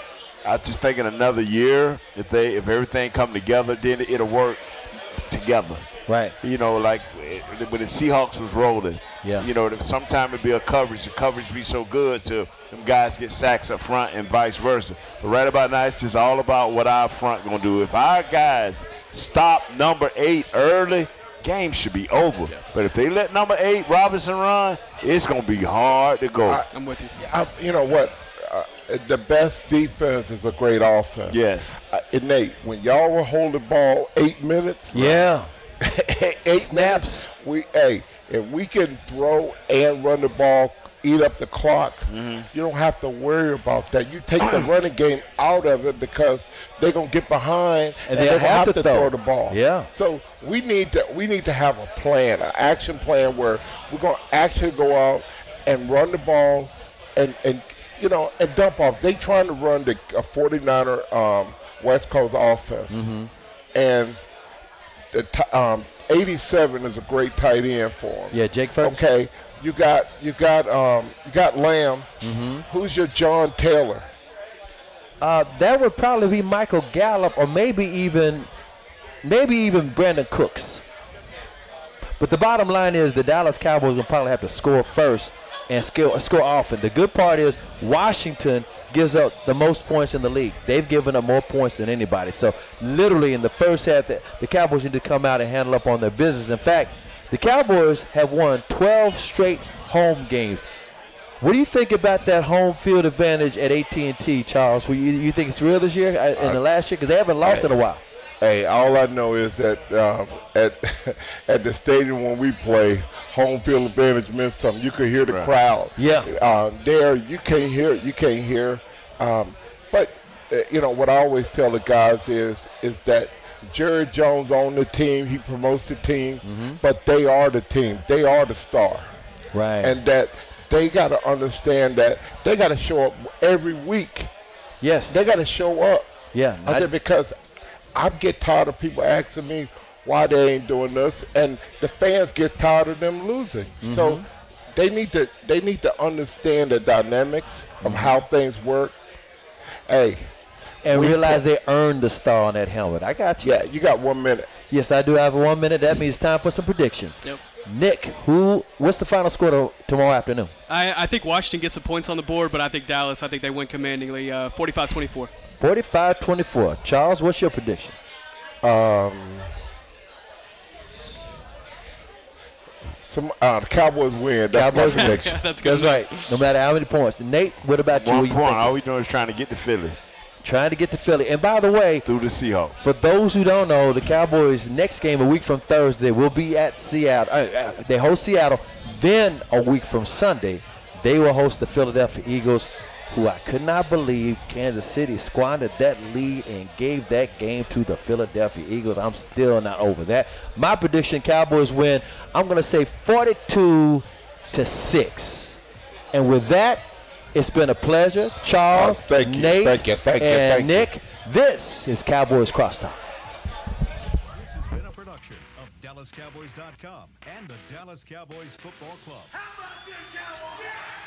I just think in another year, if they if everything come together, then it'll work together. Right. You know, like when the Seahawks was rolling. Yeah. You know, sometimes it'd be a coverage. The coverage be so good to them guys get sacks up front and vice versa. But right about now, it's just all about what our front gonna do. If our guys stop number eight early, game should be over. But if they let number eight Robinson run, it's gonna be hard to go. I'm with you. I, you know what? Uh, the best defense is a great offense. yes. Uh, Nate, when y'all were holding ball eight minutes, Yeah. eight Snaps. we hey, if we can throw and run the ball, eat up the clock, Mm-hmm. you don't have to worry about that. You take the running game out of it because they're gonna get behind And and, they have have to to throw. throw the ball. Yeah. So we need to we need to have a plan, an action plan where we're gonna actually go out and run the ball and and you know and dump off. They trying to run the uh, 49er um, West Coast offense, Mm-hmm. and um, 87 is a great tight end for them. Yeah, Jake Ferguson. Okay, you got you got um, you got Lamb. Mm-hmm. Who's your John Taylor? Uh, that would probably be Michael Gallup, or maybe even, maybe even Brandin Cooks. But the bottom line is the Dallas Cowboys will probably have to score first and score, score often. The good part is Washington gives up the most points in the league. They've given up more points than anybody. So literally in the first half, the, the Cowboys need to come out and handle up on their business. In fact, the Cowboys have won 12 straight home games. What do you think about that home field advantage at AT&T, Charles? You, you think it's real this year uh, in the last year? Because they haven't lost in a while. Hey, all I know is that um, at at the stadium when we play, home field advantage meant something. You could hear the crowd. Yeah. Um, there, you can't hear. You can't hear. Um, but uh, you know what I always tell the guys is is that Jerry Jones on the team. He promotes the team, but they are the team. They are the star. Right. and that they got to understand that they got to show up every week. yes. They got to show up. Yeah, I- said because I get tired of people asking me why they ain't doing this, and the fans get tired of them losing. Mm-hmm. So they need to they need to understand the dynamics Mm-hmm. of how things work. Hey, and we realize they earned the star on that helmet. I got you. yeah, you got one minute. Yes, I do have one minute. That means time for some predictions. Yep. Nick, who? What's the final score to, tomorrow afternoon? I, I think Washington gets some points on the board, but I think Dallas, I think they win commandingly, uh, 45-24. 45-24. Charles, what's your prediction? Some uh, the Cowboys win. That's Cowboys my prediction. That's good. That's right. No matter how many points. Nate, what about you? One point. thinking? All we doing is trying to get to Philly Trying to get to Philly. And by the way, through the Seahawks. For those who don't know, the Cowboys' next game a week from Thursday will be at Seattle. Uh, uh, they host Seattle. Then a week from Sunday, they will host the Philadelphia Eagles, who I could not believe Kansas City squandered that lead and gave that game to the Philadelphia Eagles. I'm still not over that. My prediction: Cowboys win. I'm going to say 42 to six. And with that, it's been a pleasure, Charles, Oh, thank you, Nate, thank you, thank you, and thank you. Nick. This is Cowboys Crosstalk. This has been a production of DallasCowboys.com and the Dallas Cowboys Football Club. How about this, Cowboys?